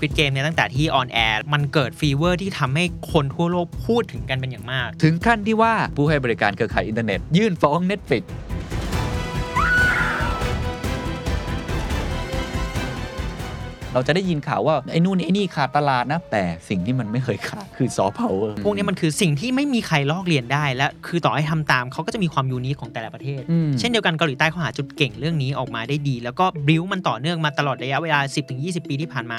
Squid Game เนี่ยตั้งแต่ที่ on air มันเกิด fever ที่ทำให้คนทั่วโลกพูดถึงกันเป็นอย่างมาก ถึงขั้นที่ว่าผู้ให้บริการเครือข่ายอินเทอร์เน็ต ยื่นฟ้อง Netflix เราจะได้ยินข่าวว่า ไอ้นู่นไอ้นี่ขาดตลาดนะ แต่สิ่งที่มันไม่เคยขาดคือ soft powerวอร์พวกนี้มันคือสิ่งที่ไม่มีใครลอกเลียนได้ และคือต่อให้ทำตามเขาก็จะมีความ unique ของแต่ละประเทศอืมเช่นเดียวกันเกาหลีใต้เขาหาจุดเก่งเรื่องนี้ออกมาได้ดี แล้วก็บิวมันต่อเนื่องมาตลอดระยะเวลา 10-20 ปีที่ผ่านมา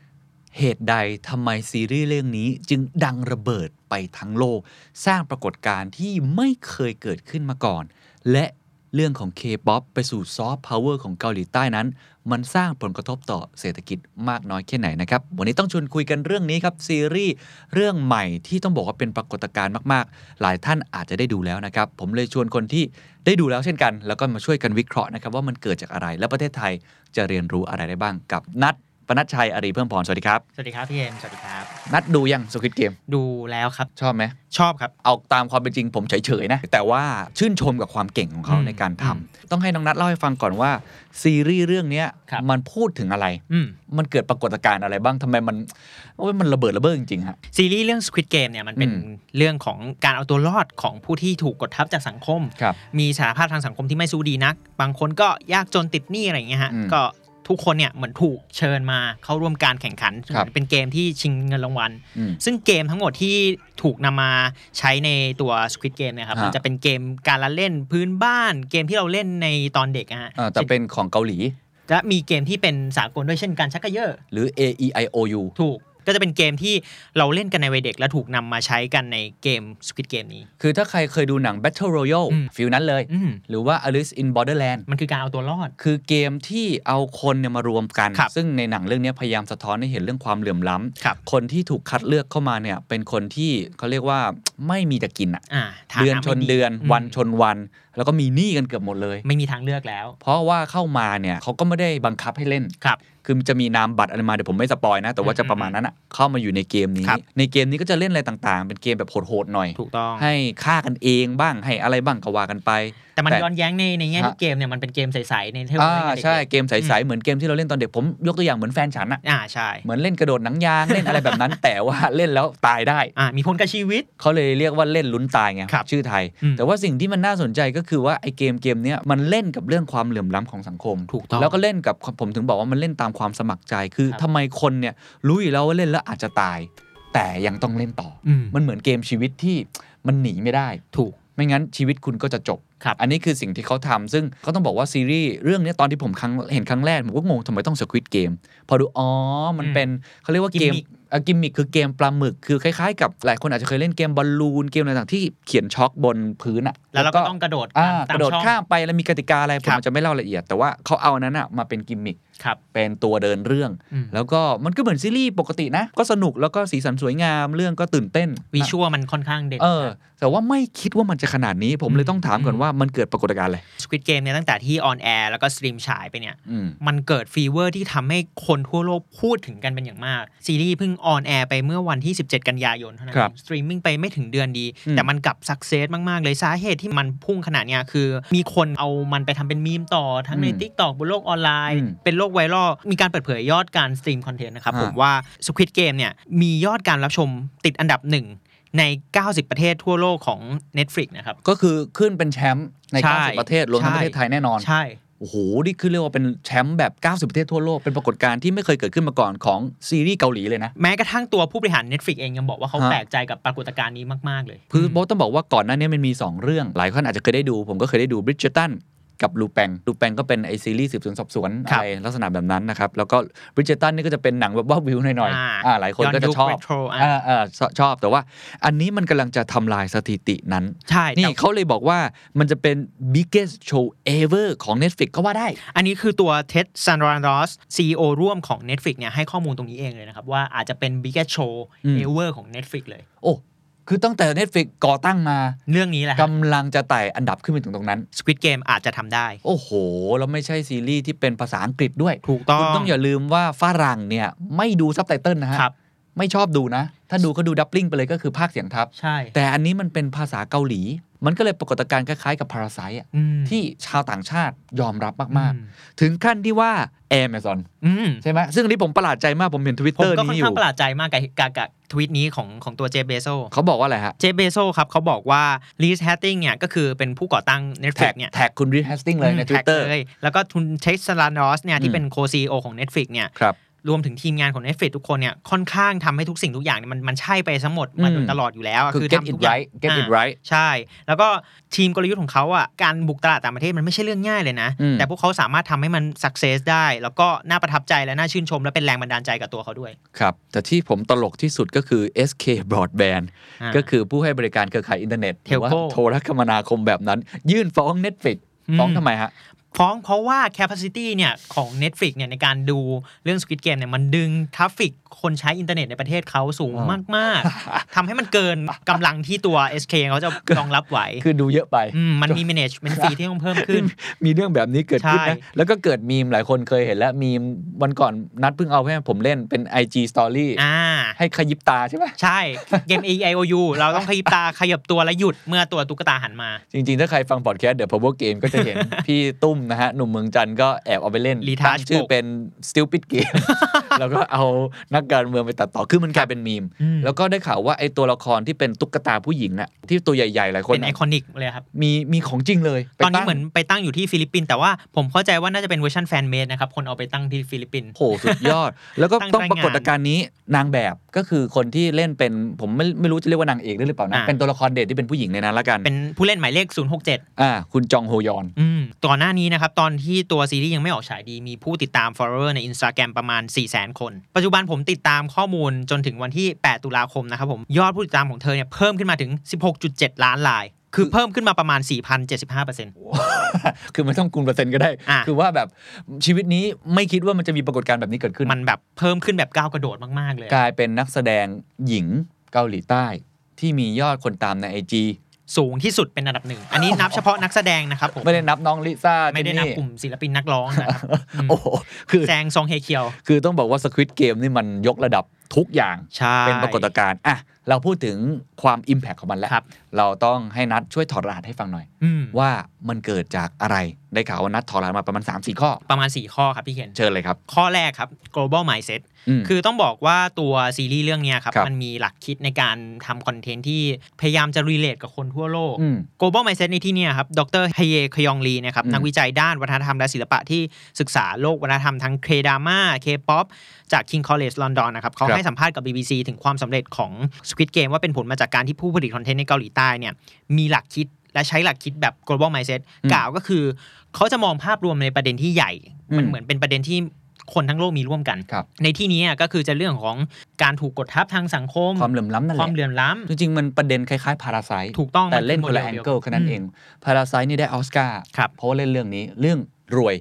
เหตุใดทำไมซีรีส์เรื่องนี้จึงดังระเบิดไปทั้งโลก สร้างปรากฏการณ์ที่ไม่เคยเกิดขึ้นมาก่อน และเรื่องของ K-POP ไปสู่ซอฟต์พาวเวอร์ของเกาหลีใต้นั้น มันสร้างผลกระทบต่อเศรษฐกิจมากน้อยแค่ไหนนะครับ วันนี้ต้องชวนคุยกันเรื่องนี้ครับ ซีรีส์เรื่องใหม่ที่ต้องบอกว่าเป็นปรากฏการณ์มาก ๆ หลายท่านอาจจะได้ดูแล้วนะครับ ผมเลยชวนคนที่ได้ดูแล้วเช่นกัน แล้วก็มาช่วยกันวิเคราะห์นะครับว่ามันเกิดจากอะไร และประเทศไทยจะเรียนรู้อะไรได้บ้างกับนัด ปนัชชัยอารีเพิ่มพรสวัสดีครับ สวัสดีครับพี่เอ็มสวัสดีครับ นัดดูยังสควิตเกมดูแล้วครับ ชอบไหมชอบครับ เอาตามความเป็นจริงผมเฉยๆนะ แต่ว่าชื่นชมกับความเก่งของเขาอืมในการทำอืมต้องให้น้องนัดเล่าให้ฟังก่อนว่า ซีรีส์เรื่องเนี้ยครับมันพูดถึงอะไรอืมมันเกิดปรากฏการณ์อะไรบ้างทำไมมันโอ้ยมันระเบิดระเบ้อจริงๆฮะซีรีส์เรื่อง Squid Game เนี่ยมันเป็นอืมเรื่องของการเอาตัวรอดของผู้ที่ถูกกดทับจากสังคมครับมีสถานภาพทางสังคมที่ไม่สู้ดีนัก บางคนก็ยากจนติดหนี้อะไรอย่างเงี้ยฮะอืมก็ ทุกคนเนี่ยเหมือนถูกเชิญมาเข้าร่วมการแข่งขันครับเป็นเกมที่ชิงเงินรางวัลอืมซึ่งเกมทั้งหมดที่ถูกนำมาใช้ในตัว Squid Game เนะครับฮะมันจะเป็นเกมการละเล่นพื้นบ้าน เกมที่เราเล่นในตอนเด็กอะฮะอ่าแต่เป็นของเกาหลีและมีเกมที่เป็นสากลด้วยเช่นการชักกระเยอะ หรือ A E I O U ถูก ก็จะเป็นเกมที่เราเล่นกันในวัยเด็ก และถูกนำมาใช้กันในเกม Squid Game นี้ คือถ้าใครเคยดูหนัง Battle Royale อืมฟิลนั้นเลยอืมหรือว่า Alice in Borderland มันคือการเอาตัวรอด คือเกมที่เอาคนเนี่ยมารวมกันครับซึ่งในหนังเรื่องนี้พยายามสะท้อนให้เห็นเรื่องความเหลื่อมล้ำครับคนที่ถูกคัดเลือกเข้ามาเนี่ยเป็นคนที่เขาเรียกว่าไม่มีจะกินอะอ่าฐาะเดือนชนไม่เดือนมวันชนวันแล้วก็มีหนี้กันเกือบหมดเลย ไม่มีทางเลือกแล้ว เพราะว่าเข้ามาเนี่ยเขาก็ไม่ได้บังคับให้เล่นครับคือมันจะมีนามบัตรอะไรมาเดี๋ยวผมไม่สปอยนะ แต่ว่าจะประมาณนั้นอะเข้ามาอยู่ในเกมนี้ครับในเกมนี้ก็จะเล่นอะไรต่างๆ เป็นเกมแบบโหดๆหน่อยถูกต้องให้ฆ่ากันเองบ้างให้อะไรบ้างก็ว่ากันไป แต่มันแต่ย้อนแย้งในในแง่ที่ฮะเกมเนี่ยมันเป็นเกมใสๆในเทวอ่าเล่นกันเด็กๆใช่เกมใสๆเหมือนเกมที่เราเล่นตอนเด็กผมยกตัวอย่างเหมือนแฟนฉันอะอ่าใช่เหมือนเล่นกระโดดหนังยางเล่นอะไรแบบนั้น แต่ว่าเล่นแล้วตายได้อ่ามีผลกับชีวิตเขาเลยเรียกว่าเล่นลุ้นตายไงครับชื่อไทยอืมแต่ว่าสิ่งที่มันน่าสนใจก็คือว่าไอ้เกมเกมเนี้ยมันเล่นกับเรื่องความเหลื่อมล้ำของสังคมถูกต้องแล้วก็เล่นกับผมถึงบอกว่ามันเล่นตามความสมัครใจคือครับทำไมคนเนี่ยรู้อยู่แล้วว่าเล่นแล้วอาจจะตาย แต่ยังต้องเล่นต่อออืมมันเหมือนเกมชีวิตที่มันหนีไม่ได้ถูกไม่งั้นชีวิตคุณก็จะจบครับอันนี้คือสิ่งที่เขาทำซึ่งเขาต้องบอกว่าซีรีส์เรื่องเนี้ยตอนที่ผมครั้งเห็นครั้งแรก ผมก็งงทำไมต้องสควิตเกม พอดู อ๋อ มันอืมเป็นเขาเรียกว่าเกม Gimmick อะ กิมมิคคือเกมปลาหมึกคือคล้ายๆกับหลายคนอาจจะเคยเล่นเกมบอลลูนเกมอะไรต่างๆที่เขียนช็อคบนพื้นอะแล้วเราก็ต้องกระโดดอ่าตามกระโดดช่องข้ามไปแล้วมีกติกาอะไรผมครับอาจจะไม่เล่าละเอียด แต่ว่าเขาเอาอันนั้นอะมาเป็นกิมมิคครับ เป็นตัวเดินเรื่องอืมแล้วก็มันก็เหมือนซีรีส์ปกตินะ ก็สนุกแล้วก็สีสันสวยงามเรื่องก็ตื่นเต้น visual มันค่อนข้างเด่นเออ แต่ว่าไม่คิดว่ามันจะขนาดนี้ผมเลยอืมต้องถามก่อนว่ามันเกิดปรากฏการณ์อะไร Squid Game เนี่ยตั้งแต่ที่อแล้วก็ stream ฉายไปเนี่ยอืมมันเกิด fever ที่ทำให้คนทั่วโลกพูดถึงกันเป็นอย่างมากย่างมากซีรีส์เพิ่งออนแอร์ไปเมื่อวันที่ 17 กันยายนเท่านั้นครับสตรีมมิ่งไปไม่ถึงเดือนดีอืมแต่มันกลับ success มากๆเลยสาเหตุที่มันพุ่งขนาดเนี้ยคือ มีคนเอามันไปทำเป็นมีมต่อทั้งในอืม TikTok บนโลกออนไลน์อืมเป็นโลกไวรัลมีการเปิดเผยยอดการ stream คอนเทนต์นะครับอ่าผมว่า Squid Game เนี่ยมียอดการรับชมติดอันดับหนึ่งใน 90 ประเทศทั่วโลกของ Netflix นะครับ ก็คือขึ้นเป็นแชมป์ในใช่90 ประเทศรวมทั้งใช่ประเทศไทยแน่นอน ใช่ โอ้โห นี่คือเรียกว่าเป็นแชมป์แบบ 90 ประเทศทั่วโลก เป็นปรากฏการณ์ที่ไม่เคยเกิดขึ้นมาก่อนของซีรีส์เกาหลีเลยนะ แม้กระทั่งตัวผู้บริหาร Netflix เองยังบอกว่าเขาฮะแปลกใจกับปรากฏการณ์นี้มาก ๆ เลย คือโบทต้องบอกว่าก่อนหน้านี้มันมี 2 เรื่อง หลายคนอาจจะเคยได้ดู ผมก็เคยได้ดูบริด g จตัน กับลูแปงลูแปงก็เป็นไอซีรีส์สืบสวนสอบสวนครัอะบไรลักษณะแบบนั้นนะครับ แล้วก็บริจตันนี่ก็จะเป็นหนังแบบว่าวิวหน่อยอ่าๆอ่าหลายคนก็จะชอบย้อนยุค retro อะอ่าอ่าชชอบแต่ว่า อันนี้มันกำลังจะทำลายสถิตินั้น ใช่ นี่แต่เขาเลยบอกว่ามันจะเป็น biggest show ever ของ Netflix ก็ว่าได้ อันนี้คือตัวเท็ดซันรานรอส CEO ร่วมของ Netflix เนี่ยให้ข้อมูลตรงนี้เองเลยนะครับ ว่าอาจจะเป็น biggest show อืม ever ของ Netflix เลย โอ้ คือตั้งแต่ Netflix ก่อตั้งมาเรื่องนี้แหละกำลังจะไต่อันดับขึ้นไปถึงตรงนั้นสควิตเกมอาจจะทำได้ โอ้โห แล้วไม่ใช่ซีรีส์ที่เป็นภาษาอังกฤษด้วย ถูกต้องคุณต้องอย่าลืมว่าฝรั่งเนี่ยไม่ดูซับไตเติลนะฮะครับไม่ชอบดูนะ ถ้าดูก็ดูดับลิงไปเลยก็คือภาคเสียงทับ ใช่ แต่อันนี้มันเป็นภาษาเกาหลี มันก็เลยปรากฏการณ์คล้ายๆกับพาราไซอะอืมที่ชาวต่างชาติยอมรับมากอืมๆถึงขั้นที่ว่า Amazon อืมใช่ไหมซึ่งอันนี้ผมประหลาดใจมากผมเห็นทวิตผมเตอร์ก็ค่อนี้นอข้างยู่ประหลาดใจมากกับกับกับทวิตนี้ของของตัวเจเบโซเขาบอกว่าอะไรฮะ เจเบโซครับเขาบอกว่าลีสแฮตติงเนี่ยก็คือเป็นผู้ก่อตั้งแท็ Netflix กเนี่ยแท็กคุณรีแฮสติ้งเลยในอืมทวิตเตอร์แท็กเลยแล้วก็ทุนเท็กซันรอสเนี่ยอืที่มเป็นโคซีโอของ Netflix เนี่ยค รับรวมถึงทีมงานของ Netflix ทุกคนเนี่ยค่อนข้างทำให้ทุกสิ่งทุกอย่างเนี่ยมันมันใช่ไปทั้งหมดมาโดยอืมตลอดอยู่แล้วอะคือ get ทำ it ทุกอย่าง right get it อ่า right ใช่ แล้วก็ทีมกลยุทธ์ของเขาอะการบุกตลาดต่างประเทศมันไม่ใช่เรื่องง่ายเลยนะอืมแต่พวกเขาสามารถทำให้มันสักเซสได้ แล้วก็น่าประทับใจและน่าชื่นชม และเป็นแรงบันดาลใจกับตัวเขาด้วย ครับ แต่ที่ผมตลกที่สุดก็คือ SK Broadband อ่าก็คือผู้ให้บริการเครือข่ายอินเทอร์เน็ตหรือว่า Telco โทรคมนาคมแบบนั้น ยื่นฟ้อง Netflix อืมฟ้องทำไมฮะ ฟ้องเพราะว่า capacity เนี่ยของ Netflix เนี่ยในการดูเรื่อง Squid Game เนี่ยมันดึง traffic คนใช้อินเทอร์เน็ตในประเทศเขาสูงอ๋อมาก ๆทำให้มันเกินกำลังที่ตัว SK เขาจะรองรับไหว คือดูเยอะไปอืมมันมี management fee ที่ต้องเพิ่มขึ้น มีเรื่องแบบนี้เกิดขึ้นใช่นะ แล้วก็เกิดมีมหลายคนเคยเห็นแล้วมีมวันก่อนนัดเพิ่งเอาให้ผมเล่นเป็น IG Story อ่าให้ขยิบตาใช่ไหมใช่เกม A I O U เราต้องขยิบตาขยับตัวและหยุดเมื่อตัวตุ๊กตาหันมา จริง ๆ ถ้าใครฟังพอดแคสต์ The Power Game ก็จะเห็นพี่ตุ้มนะฮะหนุ่มเมืองจันทร์ก็แอบเอาไปเล่น Retouch ตั้งชื่อปกเป็น Stupid Game แล้วก็เอานักการเมืองไปตัดต่อคือมันกลายเป็นมีมอืมแล้วก็ได้ข่าวว่าไอ้ตัวละครที่เป็นตุ๊กตาผู้หญิงอะที่ตัวใหญ่ๆหลายคนเป็น iconic เลยครับมีมีของจริงเลยไปตอนนี้งเหมือนไปตั้งอยู่ที่ฟิลิปปินส์แต่ว่าผมเข้าใจว่าน่าจะเป็นเวอร์ชัน fan-made นะครับคนเอาไปตั้งที่ฟิลิปปินส์โหสุดยอด แล้วก็ตั้งต้องใจปรากฏงานการณ์นี้นางแบบก็คือคนที่เล่นเป็นผมไม่ไม่รู้จะเรียกว่านางเอกได้หรือเปล่านะอ่าเป็นตัวละครเด่นที่เป็นผู้หญิงในนั้นละกันเป็นผู้เล่นหมายเลข 067อ่าคุณจองโฮยอนอืมก่อนหน้านี้นะครับตอนที่ตัวซีรีส์ยังไม่ออกฉายดีมีผู้ติดตาม follower ใน Instagram ประมาณ4 0 0 0 0 0คน ปัจจุบันผมติดตามข้อมูลจนถึงวันที่ 8 ตุลาคมนะครับผม ยอดผู้ติดตามของเธอเนี่ยเพิ่มขึ้นมาถึง 16.7 ล้านราย คือเพิ่มขึ้นมาประมาณ 4,075%คือไม่ต้องคูณเปอร์เซ็นต์ก็ได้อะคือว่าแบบชีวิตนี้ไม่คิดว่ามันจะมีปรากฏการณ์แบบนี้เกิดขึ้น มันแบบเพิ่มขึ้นแบบก้าวกระโดดมากๆเลย กลายเป็นนักแสดงหญิงเกาหลีใต้ ที่มียอดคนตามในไอจี สูงที่สุดเป็นอันดับหนึ่ง อันนี้นับเฉพาะนักแสดงนะครับผมไม่ได้นับน้องลิซ่าไม่ได้เจนับนี่กลุ่มศิลปินนักร้องนะครับอืมโอ้โหคือแซงซองเฮเคียว คือต้องบอกว่าสควิตเกมนี่มันยกระดับ ทุกอย่างใช่เป็นปรากฏการณ์อะเราพูดถึงความ Impact ของมันแล้วครับเราต้องให้นัดช่วยถอดรหัสให้ฟังหน่อยอืมว่ามันเกิดจากอะไรได้ข่าวว่านัดถอดรหัสมาประมาณ 3-4 ข้อ ประมาณ 4 ข้อครับพี่เคนเชิญเลยครับ ข้อแรกครับ global mindset อืมคือต้องบอกว่าตัวซีรีส์เรื่องเนี้ยครับครับมันมีหลักคิดในการทำคอนเทนต์ที่พยายามจะ relate กับคนทั่วโลกอืม global mindset ในที่เนี้ยครับดรเฮเยคยองลีนะครับอืมนักวิจัยด้านวัฒนธรรมและศิลปะที่ศึกษาโลกวัฒนธรรมทั้ง K-drama K-pop จาก King College London นะครับเขาครับให้สัมภาษณ์กับ BBC ถึงความสำเร็จของ Squid Game ว่าเป็นผลมาจากการที่ผู้ผลิตคอนเทนต์ในเกาหลีใต้เนี่ยมีหลักคิดและใช้หลักคิดแบบ global mindset อืมกล่าวก็คือเขาจะมองภาพรวมในประเด็นที่ใหญ่ มันอืมเหมือนเป็นประเด็นที่คนทั้งโลกมีร่วมกันครับในที่นี้อะก็คือจะเรื่องของการถูกกดทับทางสังคม ความเหลื่อมล้ำนั่นแหคละวามเหลื่อมล้จริงๆ มันประเด็นคล้ายๆพาราไซำถูกต้องแต่เล่นมัคนละโมแองดียวเกิลแค่นั้นเองพาราไซนี่ได้ออสการ์ครับเพราะว่าเล่นเรื่องนี้เรื่องรวย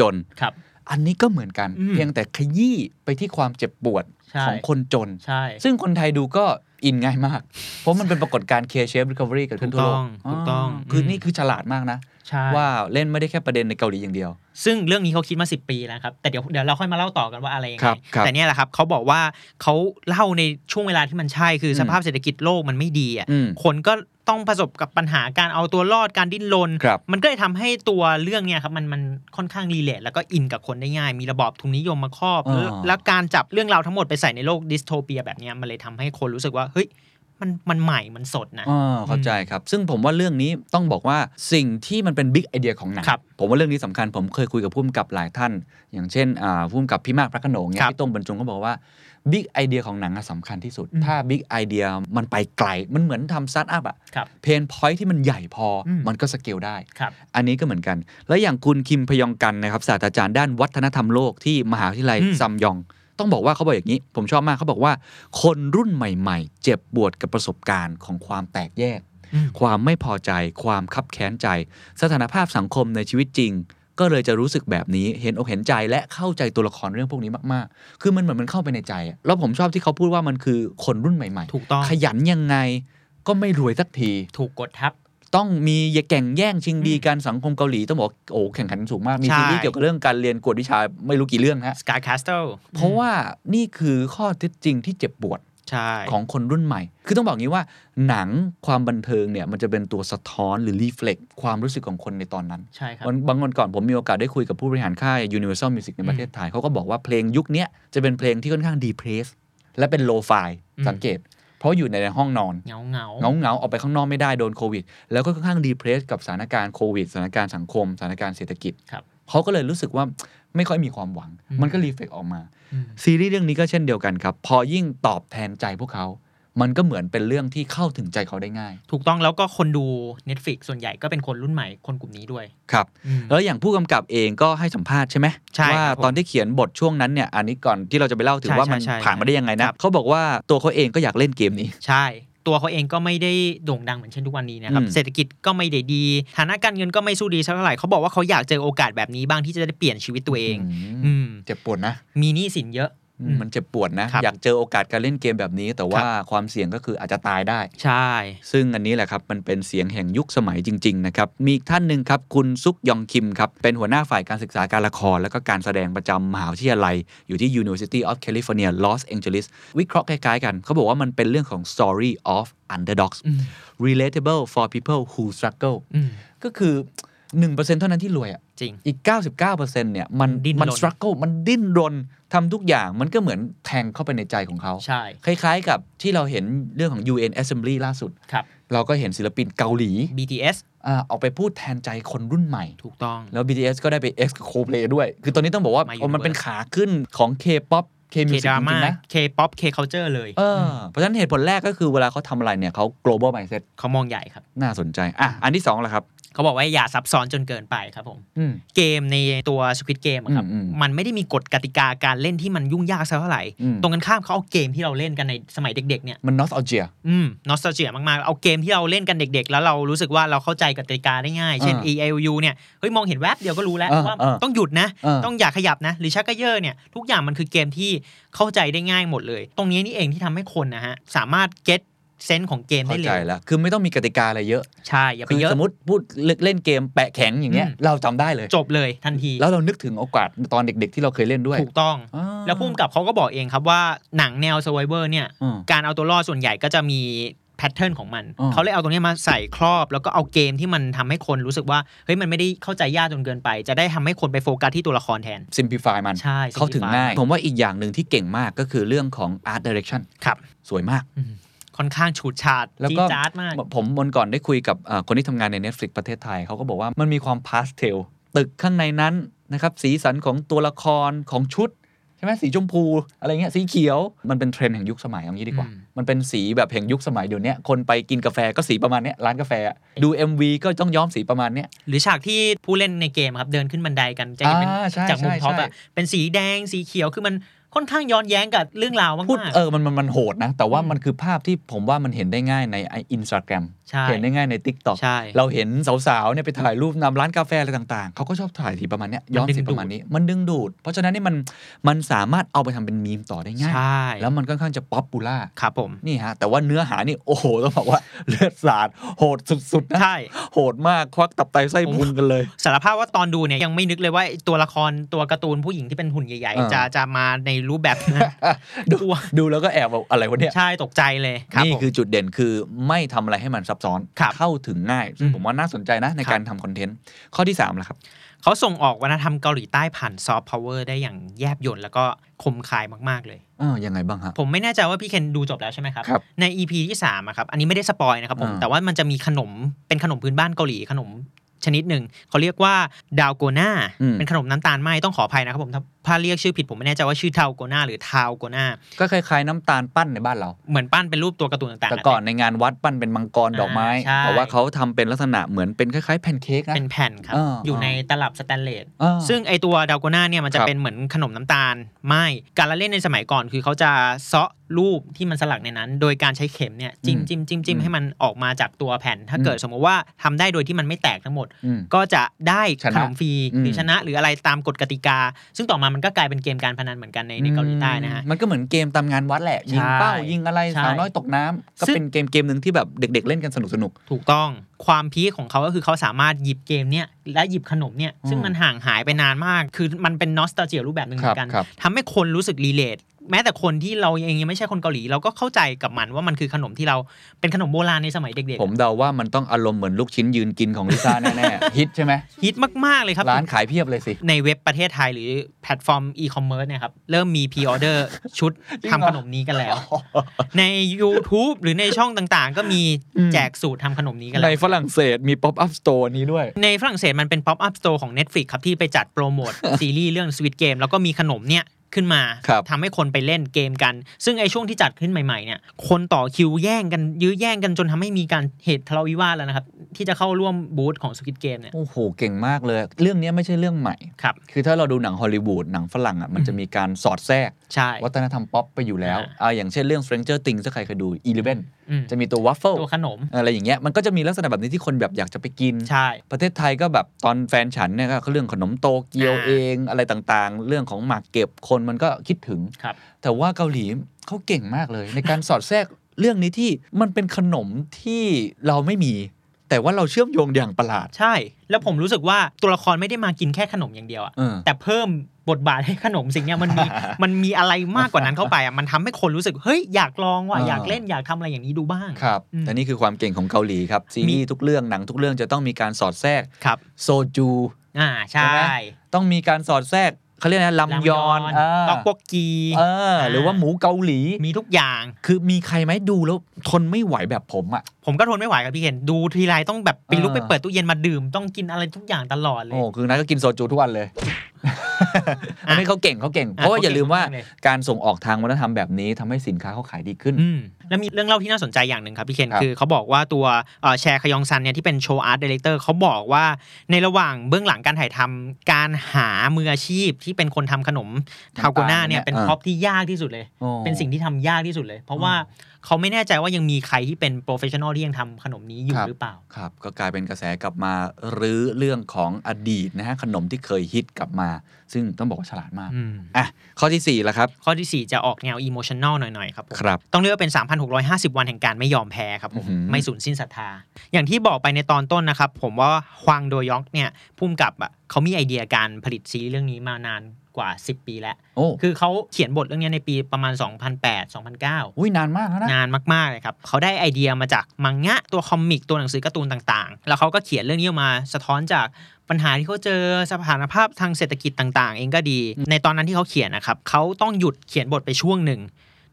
จนครับ อันนี้ก็เหมือนกันอืมเพียงแต่ขยี้ไปที่ความเจ็บปวดใช่ของคนจนใช่ซึ่งคนไทยดูก็อินง่ายมาก เพราะมันเป็นปรากฏการณ์ K-shape recovery เกิดขึ้นทั่วโลกถูกต้อง คือมนี่คือฉลาดมากนะใช่ว่าเล่นไม่ได้แค่ประเด็นในเกาหลีอย่างเดียว ซึ่งเรื่องนี้เขาคิดมา 10 ปีแล้วครับ แต่เดี๋ยวเดี๋ยวเราค่อยมาเล่าต่อกันว่าอะไรยังคไงรับครับแต่เนี่ยแหละครับเขาบอกว่าเขาเล่าในช่วงเวลาที่มันใช่คืออมสภาพเศรษฐกิจโลกมันไม่ดีอะอืมคนก็ต้องประสบกับปัญหาการเอาตัวรอดการดิ้นรนครับมันก็เลยทำให้ตัวเรื่องเนี่ยครับมันมันค่อนข้าง relate แล้วก็อินกับคนได้ง่าย มีระบอบทุนนิยมมาครอบอ่าแล้วแล้วการจับเรื่องราวทั้งหมดไปใส่ในโลก dystopia แบบเนี้ยมันเลยทำให้คนรู้สึกว่าเฮ้ยมันมันใหม่มันสดนะอ๋อเข้าใจครับ ซึ่งผมว่าเรื่องนี้ต้องบอกว่าสิ่งที่มันเป็น big idea ของหนังครับผมว่าเรื่องนี้สำคัญผมเคยคุยกับผู้กำกับหลายท่าน อย่างเช่นอ่าผู้กำกับพี่มากพระโขนงเนี่ยครับพี่โต้งบรรจงก็บอกว่า big idea ของหนังอะสำคัญที่สุดอืมถ้า big idea มันไปไกล มันเหมือนทำสตาร์ทอัพอะครับ pain point ที่มันใหญ่พออืมมันก็สเกลได้ครับอันนี้ก็เหมือนกัน แล้วอย่างคุณคิมพยองกันนะครับศาสตราจารย์ด้านวัฒนธรรมโลกที่มหาวิทยาลัยอืมซังมยอง ต้องบอกว่าเขาบอกอย่างนี้ ผมชอบมากเขาบอกว่า คนรุ่นใหม่ ๆ เจ็บปวดกับประสบการณ์ของความแตกแยกอืมความไม่พอใจ ความคับแค้นใจ สถานภาพสังคมในชีวิตจริง ก็เลยจะรู้สึกแบบนี้เห็นอกเห็นใจและเข้าใจตัวละครเรื่องพวกนี้มากๆ คือมันเหมือนมันเข้าไปในใจอะแล้วผมชอบที่เขาพูดว่ามันคือคนรุ่นใหม่ถูกต้องๆขยันยังไงก็ไม่รวยสักที ถูกกดทับ ต้องมีอย่าแก่งแย่งชิงดีกันสังคมเกาหลี ต้องบอกโอ้แข่งขันสูงมาก มีใช่ซีรีส์เกี่ยวกับเรื่องการเรียนกวดวิชาไม่รู้กี่เรื่องฮะ Sky Castle เพราะว่านี่คือข้อเท็จจริงที่เจ็บปวดใช่ ของคนรุ่นใหม่ คือต้องบอกงี้ว่า หนังความบันเทิงเนี่ยมันจะเป็นตัวสะท้อนหรือรีเฟล็กความรู้สึกของคนในตอนนั้นใช่ครับวันบางวันก่อนผมมีโอกาสได้คุยกับผู้บริหารค่าย Universal Music ในประเทศไทยเขาก็บอกว่าเพลงยุคเนี้ยจะเป็นเพลงที่ค่อนข้างดีเพรสและเป็นโลไฟอืมสังเกตเพราะอยู่ในห้องนอนเงาเงาเงาเงาๆออกไปข้างนอกไม่ได้โดนโควิด แล้วก็ค่อนข้างดีเพรสกับสถานการณ์โควิดสถานการณ์สังคมสถานการณ์เศรษฐกิจครับเขาก็เลยรู้สึกว่า ไม่ค่อยมีความหวังอืมมันก็รีเฟกออกมาอืมซีรีส์เรื่องนี้ก็เช่นเดียวกันครับ พอยิ่งตอบแทนใจพวกเขา มันก็เหมือนเป็นเรื่องที่เข้าถึงใจเขาได้ง่าย ถูกต้องแล้วก็คนดู Netflix ส่วนใหญ่ก็เป็นคนรุ่นใหม่คนกลุ่มนี้ด้วย ครับอืมแล้วอย่างผู้กำกับเองก็ให้สัมภาษณ์ใช่ไหมใช่ว่าครับผมตอนที่เขียนบทช่วงนั้นเนี่ยอันนี้ก่อนที่เราจะไปเล่าถึงใช่ว่ามันใช่ใช่ผ่านมาได้ยังไงคนะรับเขาบอกว่าตัวเขาเองก็อยากเล่นเกมนี้ใช่ ตัวเขาเองก็ไม่ได้โด่งดังเหมือนเช่นทุกวันนี้นะครับอืมเศรษฐกิจก็ไม่ได้ดีฐานะการเงินก็ไม่สู้ดีสักเท่าไหร่เขาบอกว่าเขาอยากเจอโอกาสแบบนี้บ้างที่จะได้เปลี่ยนชีวิตตัวเองมอืมเจ็บปวดนะ มีหนี้สินเยอะอื มมันเจ็บปวดนะครับอยากเจอโอกาสการเล่นเกมแบบนี้ แต่ว่าความเสี่ยงก็คืออาจจะตายได้ ใช่ ซึ่งอันนี้แหละครับ มันเป็นเสียงแห่งยุคสมัยจริง ๆ นะครับ มีอีกท่านหนึ่งครับ คุณซุกยองคิมครับ เป็นหัวหน้าฝ่ายการศึกษาการละคร และก็การแสดงประจำมหาวิทยาลัย อยู่ที่ University of California Los Angeles วิเคราะห์คล้ายๆกัน เขาบอกว่ามันเป็นเรื่องของ story of underdogs อืม relatable for people who struggle อื มก็คือ1%เท่านั้นที่รวยอะจริงอีก99%เนี่ยมันดิ้นรนมัน struggle มันดิ้นรนทำทุกอย่างมันก็เหมือนแทงเข้าไปในใจของเขาใช่คล้ายๆ กับที่เราเห็นเรื่องของ UN Assembly ล่าสุดครับเราก็เห็นศิลปินเกาหลี BTS อ่าออกไปพูดแทนใจคนรุ่นใหม่ ถูกต้องแล้ว BTS ก็ได้ไป X กับ Coldplay ด้วย คือตอนนี้ต้องบอกว่ามาโอ้มันเป็น Universe ขาขึ้นของ K-pop K K-music จ drama ริงๆนะ K pop K culture เลยเออเพราะฉะนั้นเหตุผลแรกก็คือเวลาเขาทำอะไรเนี่ยเขา global mindset เขามองใหญ่ครับ น่าสนใจ อะ อันที่สองละครับ เขาบอกว่าอย่าซับซ้อนจนเกินไปครับผมอืมเกมในตัว Squid Game อะครับอืมอืมมันไม่ได้มีกฎกติกาการเล่นที่มันยุ่งยากสักเท่าไหร่อืมตรงกันข้ามเขาเอาเกมที่เราเล่นกันในสมัยเด็กๆเนี่ยมัน nostalgia อืมนอสตาเจียมากๆเอาเกมที่เราเล่นกันเด็ก ๆ แล้วเรารู้สึกว่าเราเข้าใจกติกาได้ง่าย เช่นอ่า E L U เนี่ยเฮ้ยมองเห็นแวบเดียวก็รู้แล้วอ่าว่าอ่าต้องหยุดนะอ่าต้องอย่าขยับนะหรือชักกระเยอะเนี่ยทุกอย่างมันคือเกมที่เข้าใจได้ง่ายหมดเลย ตรงนี้นี่เองที่ทำให้คนนะฮะสามารถ get เซนส์ของเกมเข้าได้ใจเร็วแล้วคือไม่ต้องมีกติกาอะไรเยอะใช่อย่าไปคือเยอะสมมติพูดเล่นเกมแปะแข็งอย่างเงี้ยอืมเราจำได้เลย จบเลยทันทีแล้วเรานึกถึงโอกาสตอนเด็ก ๆ ที่เราเคยเล่นด้วยถูกต้อง อ่าแล้วพุ่มกับเขาก็บอกเองครับว่าหนังแนว survivor เนี่ย อืม การเอาตัวรอดส่วนใหญ่ก็จะมีแพทเทิร์นของมัน อ่า เขาเลยเอาตรงนี้มาใส่ครอบ แล้วก็เอาเกมที่มันทำให้คนรู้สึกว่า เฮ้ย มันไม่ได้เข้าใจยากจนเกินไป จะได้ทำให้คนไปโฟกัสที่ตัวละครแทน simplify มัน ใช่เข้าถึง simplify ง่าย ผมว่าอีกอย่างหนึ่งที่เก่งมากก็คือเรื่องของ art direction ครับ สวยมาก อืม ค่อนข้างฉูดฉาดแล้วจี๊ก็ดจ๊าดมาก ผมวันก่อนได้คุยกับอ่าคนที่ทำงานใน Netflix ประเทศไทยเขาก็บอกว่ามันมีความพาสเทลตึกข้างในนั้นนะครับสีสันของตัวละครของชุดใช่ไหมสีชมพูอะไรเงี้ยสีเขียวมันเป็นเทรนด์แห่งยุคสมัยเอางี้ดีกว่าอืมมันเป็นสีแบบแห่งยุคสมัยเดี๋ยวนี้คนไปกินกาแฟก็สีประมาณเนี้ยร้านกาแฟอะดู MV ก็ต้องย้อมสีประมาณเนี้ยหรือฉากที่ผู้เล่นในเกมครับเดินขึ้นบันไดกันจะเห็นเป็นอ่าใช่จากมุมใช่ top ใช่อะเป็นสีแดงสีเขียวคือมัน ค่อนข้างย้อนแย้งกับเรื่องราวมากพูดๆเออมันมันมันโหดนะ แต่ว่าอืมมันคือภาพที่ผมว่ามันเห็นได้ง่ายในอินสตาแกรมใช่เห็นได้ง่ายใน TikTok ใช่เราเห็นสาวๆเนี่ยไปถ่ายรูปนำร้านกาแฟอะไรต่างๆ เขาก็ชอบถ่ายสีประมาณเนี้ยย้อมสีประมาณนี้ มันดึงดูด เพราะฉะนั้นนี่มันมันสามารถเอาไปทำเป็นมีมต่อได้ง่ายใช่แล้วมันค่อนข้างจะ popular ครับผมนี่ฮะแต่ว่าเนื้อหานี่โอ้โหต้องบอกว่าเลือดสาดโหดสุดๆนะใช่โหดมากควักตับไตไส้พุงกันเลยสารภาพว่าตอนดูเนี่ยยังไม่นึกเลยว่าไอ้ตัวละครตัวการ์ตูนผู้หญิงที่เป็นหุ่นใหญ่อ่าๆจะจะมาในรูปแบบนั้นดูกลัวดูแล้วก็แอบแบบอะไรวะเนี่ยใช่ตกใจเลยครับนี่ผมคือจุดเด่นคือไม่ทำอะไรให้มันซับซ้อนครับเข้าถึงง่ายซึ่งอืมผมว่าน่าสนใจนะในครับการทำคอนเทนต์ข้อที่3ละครับเขาส่งออกวัฒนธรรมเกาหลีใต้ผ่านซอฟต์พาวเวอร์ได้อย่างแยบยลแล้วก็คมคายมาก ๆ เลยเออยังไงบ้างฮะ ผมไม่แน่ใจว่าพี่เคนดูจบแล้วใช่ไหมครับ ครับ ใน EP ที่3อะครับ อันนี้ไม่ได้ spoil นะครับผมอ่าแต่ว่ามันจะมีขนมเป็นขนมพื้นบ้านเกาหลีขนมชนิดหนึ่ง เขาเรียกว่าดาวโกนาอืมเป็นขนมน้ำตาลไหมต้องขออภัยนะครับผมถ้าถ้าเรียกชื่อผิดผมไม่แน่ใจว่าชื่อทาวโกนาหรือทาวโกนาก็คล้ายๆน้ำตาลปั้นในบ้านเรา เหมือนปั้นเป็นรูปตัวการ์ตูนต่างๆแต่ก่อนในงานวัดปั้นเป็นมังกรดอกไม้อ่าใช่แต่ว่าเขาทำเป็นลักษณะเหมือนเป็นคล้ายๆแพนเค้กนะเป็นแผ่นครับอ่าอยู่ในตลับสแตนเลสอ่าซึ่งไอตัวดาวโกนาเนี่ยมันจะครับเป็นเหมือนขนมน้ำตาลไหมการละเล่นในสมัยก่อนคือเขาจะเซาะรูปที่มันสลักในนั้น โดยการใช้เข็มเนี่ยจิ้มอืมจิ้มจิ้มจิ้มอืมให้มันออกมาจากตัวแผ่น ถ้าอืมเกิดสมมติว่าทำได้โดยที่มันไม่แตกทั้งหมดอืมก็จะได้ชนะขนมฟรีอืมหรือชนะ หรืออะไรตามกฎกติกา ซึ่งต่อมามันก็กลายเป็นเกมการพนันเหมือนกันในในเกาหลีใต้นะฮะมันก็เหมือนเกมตามงานวัดแหละยิงเป้าใช่ยิงอะไรใช่สาวน้อยตกน้ำก็ซึ่งเป็นเกมเกมหนึ่งที่แบบเด็ก ๆ เล่นกันสนุกสนุกถูกต้องความพีคของเขาก็คือเขาสามารถหยิบเกมเนี่ยและหยิบขนมเนี่ยซึ่งอืมมันห่างหายไปนานมาก คือมันเป็นนอสตาเจียรูปแบบหนึ่งเหมือนกันครับทำให้คนรู้สึกรีเลท แม้แต่คนที่เราเองยังไม่ใช่คนเกาหลี เราก็เข้าใจกับมันว่ามันคือขนมที่เราเป็นขนมโบราณในสมัยเด็กผมเดาว่ามันต้องอารมณ์เหมือนลูกชิ้นยืนกินของลิซ่าแน่ๆ ฮิตใช่ไหมๆฮิตมาก ๆ เลยครับ ร้านขายเพียบเลยสิ ในเว็บประเทศไทยหรือแพลตฟอร์มอีคอมเมิร์ซเนี่ยครับ เริ่มมีพ r ออเดอร์ชุดจริงเหรอ ทำขนมนี้กันแล้ว ใน YouTube หรือในช่องต่างๆ ก็มีอืมแจกสูตรทำขนมนี้กันในแล้ว ฝรั่งเศสมี pop-up store นี้ด้วย ในฝรั่งเศสมันเป็น Pop Up Store ของ Netflix ครับ ที่ไปจัดโปรโมท ซีรีส์เรื่อง Squid Game แล้วก็มีขนมเนี่ย ขึ้นมาครับทำให้คนไปเล่นเกมกัน ซึ่งไอ้ช่วงที่จัดขึ้นใหม่ ๆ เนี่ย คนต่อคิวแย่งกันยื้อแย่งกันจนทำให้มีการเหตุทะเลาะวิวาทแล้วนะครับ ที่จะเข้าร่วมบูธของ Squid Game เนี่ย โอ้โห เก่งมากเลย เรื่องนี้ไม่ใช่เรื่องใหม่ครับคือถ้าเราดูหนังฮอลลีวูดหนังฝรั่งอะมันจะมีการสอดแทรกใช่วัฒนธรรมป๊อปไปอยู่แล้วอ่าอ่าอย่างเช่นเรื่อง Stranger Things ถ้าใครเคยดู Eleven อืมจะมีตัววัฟเฟิลตัวขนม อะไรอย่างเงี้ยมันก็จะมีลักษณะแบบนี้ที่คนแบบอยากจะไปกินใช่ประเทศไทยก็แบบตอนแฟนฉันเนี่ยก็เรื่องขนมโตเกียวอ่าเองอะไรต่างๆ เรื่องของหมากเก็บคนมันก็คิดถึงครับแต่ว่าเกาหลีเขาเก่งมากเลย ในการสอดแทรกเรื่องนี้ที่มันเป็นขนมที่เราไม่มี แต่ว่าเราเชื่อมโยงอย่างประหลาด ใช่ แล้วผมรู้สึกว่าตัวละครไม่ได้มากินแค่ขนมอย่างเดียวอะเออแต่เพิ่มบทบาทให้ขนมสิ่งเนี้ยมันมีมันมีอะไรมากกว่านั้นเข้าไปอะมันทำให้คนรู้สึกเฮ้ยอยากลองว่ะอ่าอยากเล่นอยากทำอะไรอย่างนี้ดูบ้างครับอืมแต่นี่คือความเก่งของเกาหลีครับซีรีส์ทุกเรื่องหนังทุกเรื่องจะต้องมีการสอดแทรกครับโซจูอ่าใช่ใช่ไหมต้องมีการสอดแทรก เขาเรียกนะลำยอนอ่าต็อกโบกกีเออหรือว่าหมูเกาหลี มีทุกอย่าง คือมีใครไหมดูแล้วทนไม่ไหวแบบผมอะ ผมก็ทนไม่ไหวครับพี่เห็นดูทีไรต้องแบบไปลุกเออไปเปิดตู้เย็นมาดื่ม ต้องกินอะไรทุกอย่างตลอดเลย โอ้ คือนัทก็กินโซจูทุกวันเลยอันนี้เขาเก่งเขาเก่ง เพราะว่าอย่าลืมว่าเขาเก่งมากเลยการส่งออกทางวัฒนธรรมแบบนี้ทำให้สินค้าเขาขายดีขึ้นอืมแล้วมีเรื่องเล่าที่น่าสนใจอย่างหนึ่งครับพี่เคนครับคือเขาบอกว่าตัวเอ่อแชร์ขยองซันเนี่ยที่เป็น show art director เขาบอกว่าในระหว่างเบื้องหลังการถ่ายทำการหามืออาชีพที่เป็นคนทำขนมทัลโกนาเนี่ยเป็นอ่าพ็อปที่ยากที่สุดเลยโอ้เป็นสิ่งที่ทำยากที่สุดเลย เพราะว่า เขาไม่แน่ใจว่ายังมีใครที่เป็น professional ที่ยังทำขนมนี้อยู่ครับหรือเปล่า ครับ ก็กลายเป็นกระแสกลับมาหรือเรื่องของอดีตนะฮะขนมที่เคยฮิตกลับมา ซึ่งต้องบอกว่าฉลาดมากอืมอะข้อที่4แล้วครับ ข้อที่ 4 จะออกแนวอิโมชัน a ลหน่อยๆครับผมครับ ต้องเรียกว่าเป็น 3,650 วันแห่งการไม่ยอมแพ้ครับผมอื้อหือไม่สูญสิ้นศรัทธา อย่างที่บอกไปในตอนต้นนะครับผมว่าฮวางโดยอกเนี่ยพุ่มกับอะเขามีไอเดียการผลิตซีรีส์เรื่องนี้มานาน กว่า 10 ปีแล้วโอ้คือเขาเขียนบทเรื่องนี้ในปีประมาณ 2008 2009 อุ้ยนานมากแล้วนะนานมากๆเลยครับเขาได้ไอเดียมาจากมังงะตัวคอมิกตัวหนังสือการ์ตูนต่างๆ แล้วเขาก็เขียนเรื่องนี้ออกมาสะท้อนจากปัญหาที่เขาเจอสถานภาพทางเศรษฐกิจต่าง ๆ เองก็ดี ในตอนนั้นที่เขาเขียนนะครับเขาต้องหยุดเขียนบทไปช่วงหนึ่ง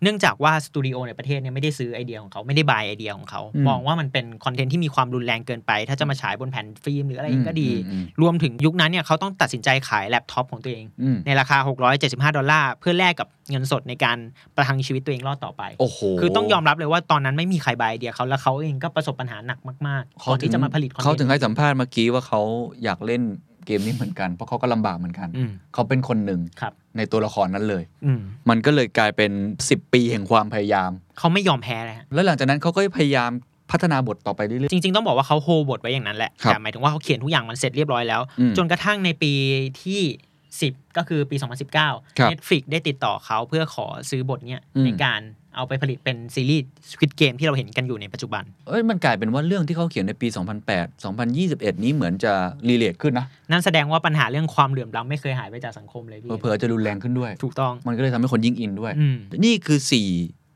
เนื่องจากว่าสตูดิโอในประเทศเนี่ยไม่ได้ซื้อไอเดียของเขาไม่ได้ buy ไอเดียของเขาอืมมองว่ามันเป็นคอนเทนต์ที่มีความรุนแรงเกินไป ถ้าจะมาฉายบนแผ่นฟิล์มหรืออะไรเองก็ดีอืมอืมรวมถึงยุคนั้นเนี่ยเขาต้องตัดสินใจขายแล็ปท็อปของตัวเองอืมในราคา 675 ดอลลาร์เพื่อแลกกับเงินสดในการประทังชีวิตตัวเองรอดต่อไปโอ้โหคือต้องยอมรับเลยว่าตอนนั้นไม่มีใคร buy ไอเดียเขาแล้วเขาเองก็ประสบปัญหาหนักมากๆก่อนที่จะมาผลิตคอนเทนต์เขาถึงให้สัมภาษณ์เมื่อกี้ว่าเขาอยากเล่น เกมนี้เหมือนกัน เพราะเขาก็ลำบากเหมือนกันอืมเขาเป็นคนหนึ่งครับในตัวละครนั้นเลยอืมมันก็เลยกลายเป็น 10 ปีแห่งความพยายาม เขาไม่ยอมแพ้เลยฮะแล้วหลังจากนั้นเขาก็พยายามพัฒนาบทต่อไปเรื่อยจริง ๆ ต้องบอกว่าเขาโฮบทไว้อย่างนั้นแหละครับแต่หมายถึงว่าเขาเขียนทุกอย่างมันเสร็จเรียบร้อยแล้วอืมจนกระทั่งในปีที่ 10 ก็คือปีครับ2019 Netflix ได้ติดต่อเขาเพื่อขอซื้อบทเนี้ยอืมในการ เอาไปผลิตเป็นซีรีส์ Squid Game ที่เราเห็นกันอยู่ในปัจจุบันๆเอ้ยมันกลายเป็นว่าเรื่องที่เขาเขียนในปี 2008 2021 นี้เหมือนจะ relate ขึ้นนะ นั่นแสดงว่าปัญหาเรื่องความเหลื่อมล้ำไม่เคยหายไปจากสังคมเลยพี่เผื่อๆจะรุนแรงขึ้นด้วย ถูกต้อง มันก็เลยทำให้คนยิ่งอินด้วยอืมนี่คือ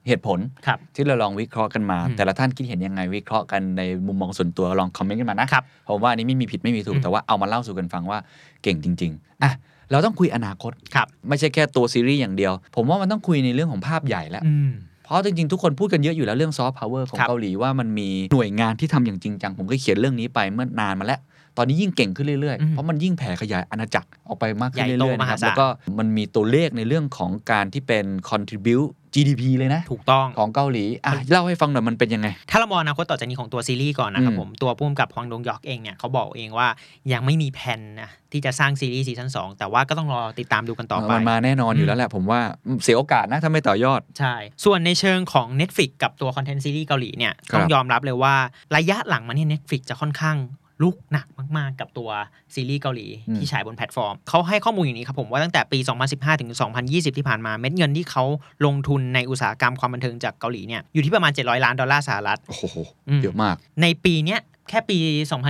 เหตุผลครับที่เราลองวิเคราะห์กันมาอืมแต่ละท่านคิดเห็นยังไงวิเคราะห์กันในมุมมองส่วนตัวลองคอมเมนต์กันมานะครับผมว่าอันนี้ไม่มีผิดไม่มีถูกอืมแต่ว่าเอามาเล่าสู่กันฟังว่าเก่งจริงๆอะเราต้องคุยอนาคตครับไม่ใช่แค่ตัวซีรีส์อย่างเดียว ผมว่ามันต้องคุยในเรื่องของภาพใหญ่แล้วอืมเพ ราะจริงๆ ทุกคนพูดกันเยอะอยู่แล้วเรื่องซอฟต์พาวเวอร์ของครับเกาหลีว่ามันมีหน่วยงานที่ทำอย่างจริงจัง ผมก็เขียนเรื่องนี้ไปเมื่อนานมาแล้ว ตอนนี้ยิ่งเก่งขึ้นเรื่อยๆอืมเพราะมันยิ่งแผ่ขยายอาณาจักรออกไปมากขึ้นใหญ่โตเรื่อยๆนะครับมหาศาลแล้วก็มันมีตัวเลขในเรื่องของการที่เป็น contribute GDP เลยนะ ถูกต้องของเกาหลีอะเล่าให้ฟังหน่อยมันเป็นยังไง ถ้าเรามองอนาคตต่อจากนี้ของตัวซีรีส์ก่อนนะครับอืมผม ตัวผู้กำกับฮวางดงฮยอกเองเนี่ยเขาบอกเองว่ายังไม่มีแผนนะที่จะสร้างซีรีส์ซีซั่นสองแต่ว่าก็ต้องรอติดตามดูกันต่อไปมันมาแน่นอนอยู่แล้วแหละผมว่าเสียโอกาสนะถ้าไม่ต่อยอด ใช่ ส่วนในเชิงของ Netflix กับตัวคอนเทนต์ซีรีส์เกาหลีเนี่ยครับต้องยอมรับเลยว่าระยะหลังมาเนี่ย Netflix จะค่อนข้าง ลุกหนักมาก ๆ กับตัวซีรีส์เกาหลี ที่ฉายบนแพลตฟอร์ม เขาให้ข้อมูลอย่างนี้ครับผมว่าตั้งแต่ปี 2015 ถึง 2020 ที่ผ่านมาเม็ดเงินที่เขาลงทุนในอุตสาหกรรมความบันเทิงจากเกาหลีเนี่ยอยู่ที่ประมาณ 700 ล้านดอลลาร์สหรัฐโอ้โหอืมเยอะมาก ในปีเนี้ยแค่ปี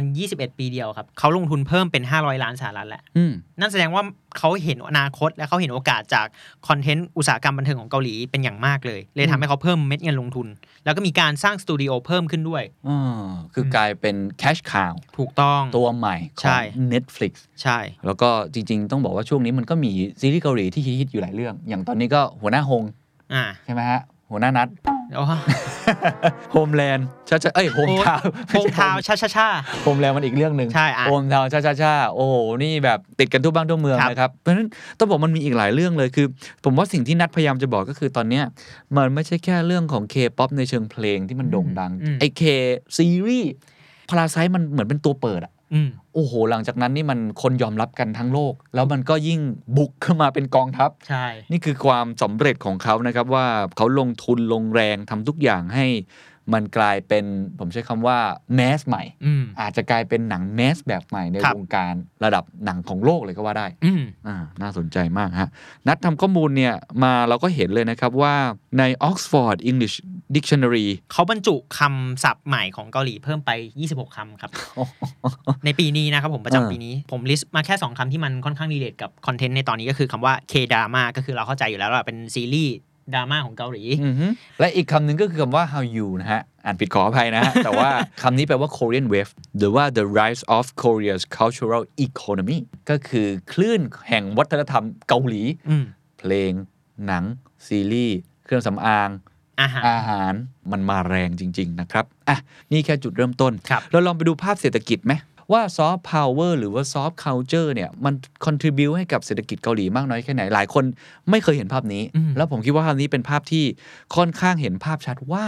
2021 ปีเดียวครับ เขาลงทุนเพิ่มเป็น 500 ล้านสหรัฐแหละอืมนั่นแสดงว่าเขาเห็นอนาคต และเขาเห็นโอกาสจากคอนเทนต์อุตสาหกรรมบันเทิงของเกาหลีเป็นอย่างมากเลย เลยทำให้เขาเพิ่มเม็ดเงินลงทุน แล้วก็มีการสร้างสตูดิโอเพิ่มขึ้นด้วยอ่าคือกลายเป็น cash cow ถูกต้องตัวใหม่ขใช่อง Netflix ใช่ แล้วก็จริง ๆ ต้องบอกว่าช่วงนี้มันก็มีซีรีส์เกาหลีที่ฮิตๆอยู่หลายเรื่อง อย่างตอนนี้ก็หัวหน้าฮงอ่าใช่ไหมฮะหัวหน้านัด โอ้ Homeland Cha-Cha เอ้ย Hometown Hometown Cha-Cha-Cha Homeland มันอีกเรื่องหนึ่งใช่อะ Hometown Cha-Cha-Cha โอ้โหนี่แบบติดกันทุกบ้านทุกเมืองครับนะครับเพราะฉะนั้นต้องบอกมันมีอีกหลายเรื่องเลยคือ ผมว่าสิ่งที่นัดพยายามจะบอกก็คือตอนเนี้ยมันไม่ใช่แค่เรื่องของ K-POP ในเชิงเพลงที่มันโด่งดังอืมไอ้ K ซีรีส์พาราไซมันเหมือนเป็นตัวเปิดอะอืม โอ้โห หลังจากนั้นนี่มันคนยอมรับกันทั้งโลก แล้วมันก็ยิ่งบุกขึ้นมาเป็นกองทัพ ใช่ นี่คือความสำเร็จของเขานะครับว่าเขาลงทุนลงแรงทำทุกอย่างให้มันกลายเป็นผมใช้คำว่าแมสใหม่อืมอาจจะกลายเป็นหนังแมสแบบใหม่ในครับวงการระดับหนังของโลกเลยก็ว่าได้อืมอ่าน่าสนใจมากฮะ นัดทำข้อมูลเนี่ยมาเราก็เห็นเลยนะครับว่าใน Oxford English Dictionary เขาบรรจุคำศัพท์ใหม่ของเกาหลีเพิ่มไป 26 คำครับ ในปีนี้นะครับผมประเออจำปีนี้ ผม list มาแค่ 2คำที่มันค่อนข้าง relate กับคอนเทนต์ในตอนนี้ก็คือคำว่า K drama ก็คือเราเข้าใจอยู่แล้วว่าเป็นซีรีส์ดราม่าของเกาหลีอือฮึและอีกคำหนึ่งก็คือคำว่า Hallyu นะฮะ อ่านผิดขออภัยนะฮะ แต่ว่าคำนี้แปลว่า Korean wave หรือว่า the rise of Korea's cultural economy ก็คือคลื่นแห่งวัฒนธรรมเกาหลีอืมเพลง หนัง ซีรีส์ เครื่องสำอาง อาหารอาหารมันมาแรงจริง ๆ นะครับ อะ นี่แค่จุดเริ่มต้นครับเราลองไปดูภาพเศรษฐกิจไหมว่าซอฟต์พาวเวอร์หรือว่าซอฟต์ c u เจอร์เนี่ย มัน contribute ให้กับเศรษฐกิจเกาหลีมากน้อยแค่ไหน หลายคนไม่เคยเห็นภาพนี้อืมแล้วผมคิดว่าภาพนี้เป็นภาพที่ค่อนข้างเห็นภาพชัดว่า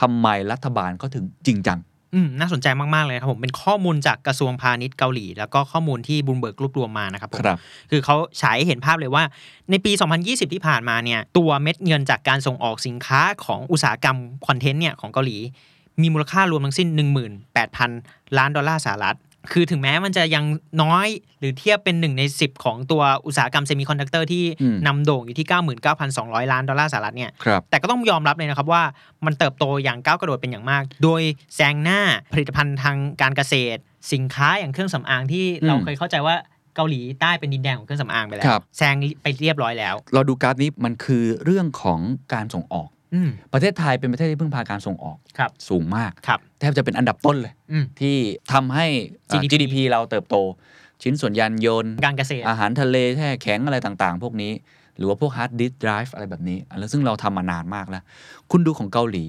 ทำไมรัฐบาลเขาถึงจริงจัง อืมน่าสนใจมาก ๆ เลยครับผม เป็นข้อมูลจากกระทรวงพาณิชย์เกาหลี แล้วก็ข้อมูลที่บลูมเบิร์กรวบรวมมานะครับผมครับคือเขาฉายให้เห็นภาพเลยว่า ในปี 2020 ที่ผ่านมาเนี่ย ตัวเม็ดเงินจากการส่งออกสินค้าของอุตสาหกรรมคอนเทนต์เนี่ยของเกาหลี มีมูลค่ารวมทั้งสิ้น 18,000 ล้านดอลลาร์สหรัฐ คือถึงแม้มันจะยังน้อยหรือเทียบเป็น1ใน 10 ของตัวอุตสาหกรรมเซมิคอนดักเตอร์ที่อืมนำโด่งอยู่ที่ 99,200 ล้านดอลลาร์สหรัฐเนี่ยครับแต่ก็ต้องยอมรับเลยนะครับว่ามันเติบโตอย่างก้าวกระโดดเป็นอย่างมาก โดยแซงหน้าผลิตภัณฑ์ทางการเกษตร สินค้าอย่างเครื่องสำอางที่เราอืมเคยเข้าใจว่าเกาหลีใต้เป็นดินแดนของเครื่องสำอางไปแล้ครัวบแซงไปเรียบร้อยแล้ว เราดูกราฟนี้มันคือเรื่องของการส่งออกอืม ประเทศไทยเป็นประเทศที่พึ่งพาการส่งออกครับสูงมากครับแทบจะเป็นอันดับต้นเลยอืมที่ทำให้เอ่อ GDP GDP เราเติบโต ชิ้นส่วนยานยนต์การเกษตรอาหารทะเลแช่แข็งอะไรต่างๆ พวกนี้ หรือว่าพวกฮาร์ดดิสก์ไดรฟ์อะไรแบบนี้ แล้วซึ่งเราทำมานานมากแล้ว คุณดูของเกาหลี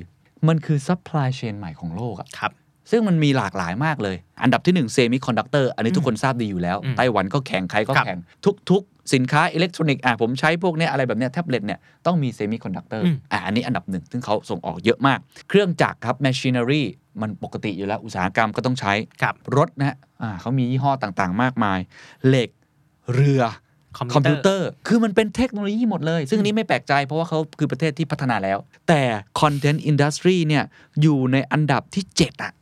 มันคือซัพพลายเชนใหม่ของโลกอะครับซึ่งมันมีหลากหลายมากเลย อันดับที่1เซมิคอนดักเตอร์อันนี้ทุกคนทราบดีอยู่แล้วอืมไต้หวันก็แข่ง ใครก็ครับแข่ง ทุกๆ สินค้าอิเล็กทรอนิกส์อะผมใช้พวกเนี้ยอะไรแบบเนี้ยแท็บเล็ตเนี่ยต้องมีเซมิคอนดักเตอร์อืมอะอันนี้อันดับหนึ่งซึ่งเขาส่งออกเยอะมาก เครื่องจักรครับ machinery มันปกติอยู่แล้วอุตสาหกรรมก็ต้องใช้ครับรถนะฮะอ่าเขามียี่ห้อต่างๆ มากมาย เหล็กเรือคอมคอมพิพิววเตเตอร์อร์ คือมันเป็นเทคโนโลยีหมดเลย ซึ่งอันนี้ไม่แปลกใจเพราะว่าเขาคือประเทศที่พัฒนาแล้ว แต่ Content Industry เนี่ย อยู่ในอันดับที่ 7 อะ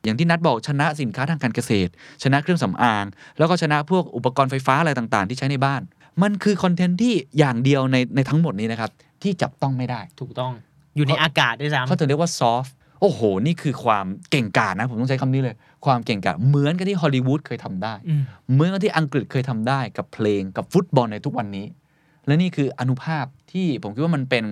อืมอย่างที่นัดบอกชนะสินค้าทางการเกษตร ชนะเครื่องสำอาง แล้วก็ชนะพวกอุปกรณ์ไฟฟ้าอะไรต่าง ๆ ที่ใช้ในบ้าน มันคือคอนเทนต์ที่อย่างเดียวในในทั้งหมดนี้นะครับที่จับต้องไม่ได้ถูกต้องอยู่ในอากาศด้วยซ้เขาถึงเรียกว่าซอฟต์โอ้โห นี่คือความเก่งกาจนะ ผมต้องใช้คำนี้เลย ความเก่งกาจเหมือนกับที่ฮอลลีวูดเคยทำได้ำอืมเหมือนกับที่อังกฤษเคยทำได้กับเพลงกับฟุตบอลในทุกวันนี้ และนี่คืออนุภาพที่ผมคิดว่ามันเป็น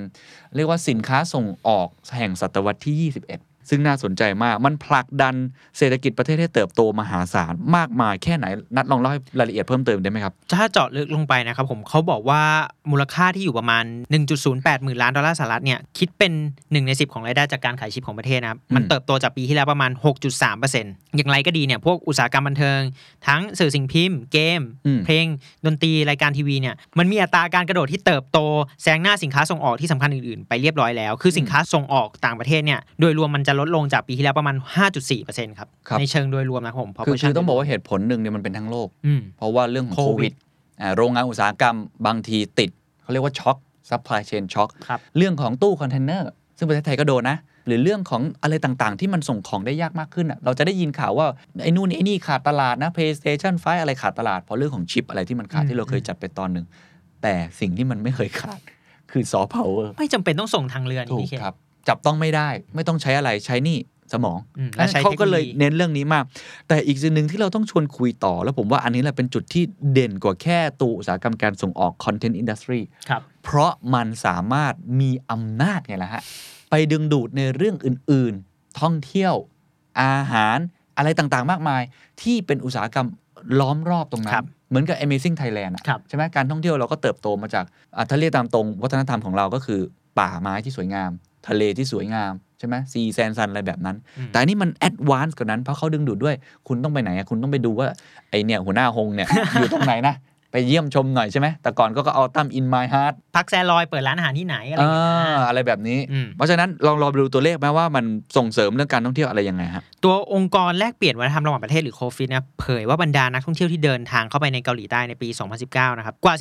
เรียกว่าสินค้าส่งออกแห่งศตวรรษที่ 21 ซึ่งน่าสนใจมาก มันผลักดันเศรษฐกิจประเทศให้เติบโตมหาศาลมากมายแค่ไหน นัดลองเล่าให้รายละเอียดเพิ่มเติมได้ไหมครับ ถ้าเจาะลึกลงไปนะครับผมเขาบอกว่ามูลค่าที่อยู่ประมาณ 1.08 หมื่นล้านดอลลาร์สหรัฐเนี่ยคิดเป็น 1 ใน 10 ของรายได้จากการขายชิปของประเทศนะครับ มันเติบโตจากปีที่แล้วประมาณ 6.3%อย่างไรก็ดีเนี่ยพวกอุตสาหกรรมบันเทิง ทั้งสื่อสิ่งพิมพ์ เกมอืมเพลงดนตรีรายการทีวีเนี่ยมันมีอัตราการกระโดดที่เติบโตแซงหน้าสินค้าส่งออกที่สำคัญอื่นๆ ไปเรียบร้อยแล้ว คือสินค้าส่งออกต่างประเทศเนี่ยโดยรวมมันจะลดลงจากปีที่แล้วประมาณ 5.4%ครับครับในเชิงโดยรวมนะครับผมคือ proportion คือต้องบอกว่าเหตุผลหนึ่งเนี่ยมันเป็นทั้งโลกอืมเพราะว่าเรื่องของโคโควิวิดดอ่าโรงงานอุตสาหกรรมบางทีติดเขาเรียกว่า shock supply chain shock ครับเรื่องของตู้คอนเทนเนอร์ซึ่งประเทศไทยก็โดนนะ หรือเรื่องของอะไรต่างๆ ที่มันส่งของได้ยากมากขึ้นอะเราจะได้ยินข่าวว่า ไอ้นู่นไอ้นี่ขาดตลาดนะ PlayStation 5 อะไรขาดตลาด เพราะเรื่องของชิปอะไรที่มันขาดอืมที่เราเคยจัดไปตอนหนึ่งแต่สิ่งที่มันไม่เคยขาดคือซอฟต์พาวเวอร์ไม่จำเป็นต้องส่งทางเรือนี่ถูกพี่เคนครับ จับต้องไม่ได้ ไม่ต้องใช้อะไรใช้นี่สมองอืมและใช้เขาก็เลยเทคโนโลยีเน้นเรื่องนี้มาก แต่อีกสิ่งหนึ่งที่เราต้องชวนคุยต่อ แล้วผมว่าอันนี้แหละเป็นจุดที่เด่นกว่าแค่ตัวอุตสาหกรรมการส่งออกคอนเทนต์อินดัสทรีครับเพราะมันสามารถมีอำนาจไงล่ะฮะ ไปดึงดูดในเรื่องอื่น ๆ ท่องเที่ยว อาหารอะไรต่างๆ มากมาย ที่เป็นอุตสาหกรรมล้อมรอบตรงนั้ครันบเหมือนกับ Amazing Thailand อะครับใช่ไหมการท่องเที่ยวเราก็เติบโตมาจากอะถ้าเรียกตามตรงวัฒนธรรมของเราก็คือป่าไม้ที่สวยงาม ทะเลที่สวยงาม ใช่ไหม sea sand sun อะไรแบบนั้นอืมแต่อันนี้มัน advance กว่านั้นเพราะเขาดึงดูดด้วย คุณต้องไปไหนอะคุณต้องไปดูว่าไอเนี่ยหัวหน้าฮงเนี่ยอยู่ตรงไหนนะ ไปเยี่ยมชมหน่อยใช่ไหม แต่ก่อนก็ก็ Autumn in My Heart พักแซรอยเปิดร้านอาหารที่ไหน อะไรอย่างเงี้ยอ่าอะไรแบบนี้อืมเพราะฉะนั้นลองรอดูตัวเลขไหมว่ามันส่งเสริมเรื่องการท่องเที่ยวอะไรยังไงฮะ ตัวองค์กรแลกเปลี่ยนวัฒนธรรมระหว่างประเทศหรือ KOFICE นะเผยว่าบรรดานักท่องเที่ยวที่เดินทางเข้าไปในเกาหลีใต้ในปี 2019 นะครับ กว่า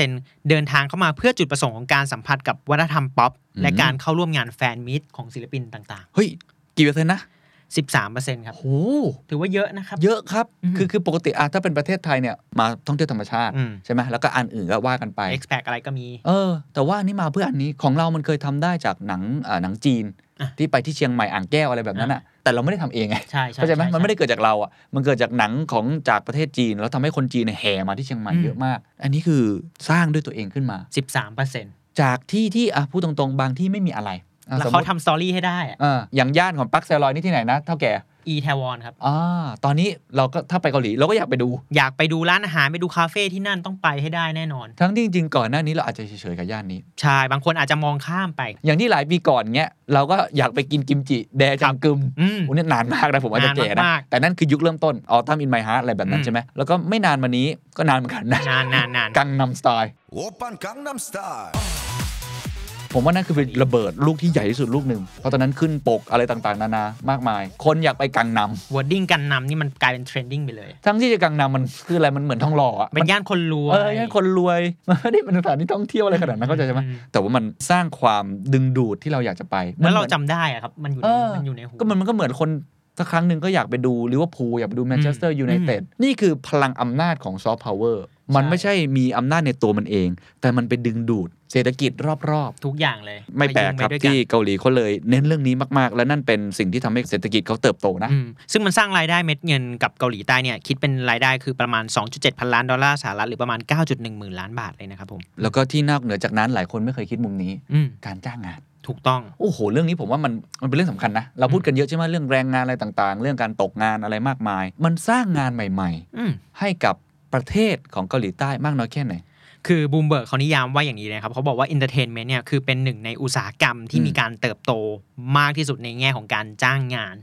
13%เดินทางเข้ามาเพื่อจุดประสงค์ของการสัมผัสกับวัฒนธรรมป๊อปอืมและการเข้าร่วมงานแฟนมิตของศิลปินต่างเฮ้ยกี่เปอร์เซ็นต์นะๆ 13%ครับโอ้ถือว่าเยอะนะครับ เยอะครับอืมคือคือปกติอะถ้าเป็นประเทศไทยเนี่ยมาท่องเที่ยวธรรมชาติอืมใช่ไหมแล้วก็อันอื่นก็ว่ากันไป expat อะไรก็มี เออ แต่ว่าอันนี้มาเพื่ออันนี้ของเรามันเคยทำได้จากหนังอ่าหนังจีนอะที่ไปที่เชียงใหม่อ่างแก้วอะไรแบบนั้นอะแต่เราไม่ได้ทำเองไงใช่ใช่เข้าใจไหมช่มันไม่ได้เกิดจากเราอะมันเกิดจากหนังของจากประเทศจีน แล้วทำให้คนจีนเนี่ยแห่มาที่เชียงใหม่อืมเยอะมาก อันนี้คือสร้างด้วยตัวเองขึ้นมา 13%จากที่ที่อะพูดตรงๆ บางที่ไม่มีอะไรอะ แล้วเขาทำ story ให้ได้ออย่างย่านของพัคแซรอยนี่ที่ไหนนะเถ้าแก่อีแทวอนครับอตอนนี้เราก็ถ้าไปเกาหลีเราก็อยากไปดู อยากไปดูร้านอาหารไปดูคาเฟ่ที่นั่นต้องไปให้ได้แน่นอน ทั้งที่จริงๆก่อนหน้านี้เราอาจจะเฉยๆกับย่านนี้ ใช่ บางคนอาจจะมองข้ามไป อย่างที่หลายปีก่อนเงี้ยเราก็อยากไปกินกิมจิ แดจังกึมอุ้นี่นานมากนะผมอาจจะแก่นะแต่นั่นคือยุคเริ่มต้น Autumn in My Heart อะไรแบบนั้นใช่ไหมแล้วก็ไม่นานมานี้ก็นานเหมือนกันนะนานนานนาน Gangnam Style ผมว่านั่นคือเป็นระเบิดลูกที่ใหญ่ที่สุดลูกหนึ่งเพราะตอนนั้นขึ้นปกอะไรต่างๆ นานามากมาย คนอยากไปกังนัม wording กังนัมนี่มันกลายเป็น trending ไปเลยทั้งที่จะกังนัมมันคืออะไรมันเหมือนทองหล่ออะเป็นย่านคนรวยเออให้คนรวยมันไม่ได้เป็นสถานที่ท่องเที่ยวอะไรขนาดนั้นเข้าใจใช่ไหมอืมแต่ว่ามันสร้างความดึงดูดที่เราอยากจะไปแล้วเรามันหมือนจำได้อะครับมันอยู่เอในอมันอยู่ในหูก็มันมันก็เหมือนคนสักครั้งหนึ่งก็อยากไปดูลิเวอร์พูลอยากไปดูแมนเชสเตอร์ยูไนเต็ดนี่คือพลังอำนาจของซอฟต์พาวเวอร์ มันใช่ไม่ใช่มีอำนาจในตัวมันเอง แต่มันไปดึงดูดเศรษฐกิจรอบทุกอย่างเลยๆไม่แปลกครับายุ่งไปด้วยนที่เกาหลีเขาเลยเน้นเรื่องนี้มากๆ และนั่นเป็นสิ่งที่ทำให้เศรษฐกิจเขาเติบโตนะอืมซึ่งมันสร้างรายได้เม็ดเงินกับเกาหลีใต้เนี่ยคิดเป็นรายได้คือประมาณ 2.7 พันล้านดอลลาร์สหรัฐหรือประมาณ 9.1หมื่นล้านบาทเลยนะครับผม แล้วก็ที่นอกเหนือจากนั้นหลายคนไม่เคยคิดมุมนี้อืมการจ้างงานถูกต้อง โอ้โห เรื่องนี้ผมว่ามันมันเป็นเรื่องสำคัญนะ เราพูดกันเยอะใช่ไหมเรื่องแรงงานอะไรต่างๆ เรื่องการตกงานอะไรมากมาย มันสร้างงานใหม่อืมๆให้กับ ประเทศของเกาหลีใต้มากน้อยแค่ไหนคือบูมเบิร์กเขานิยามว่าอย่างนี้เลยครับเขาบอกว่า entertainment เนี่ยคือเป็นหนึ่งในอุตสาหกรรมที่มีการเติบโตมากที่สุดในแง่ของการจ้างงาน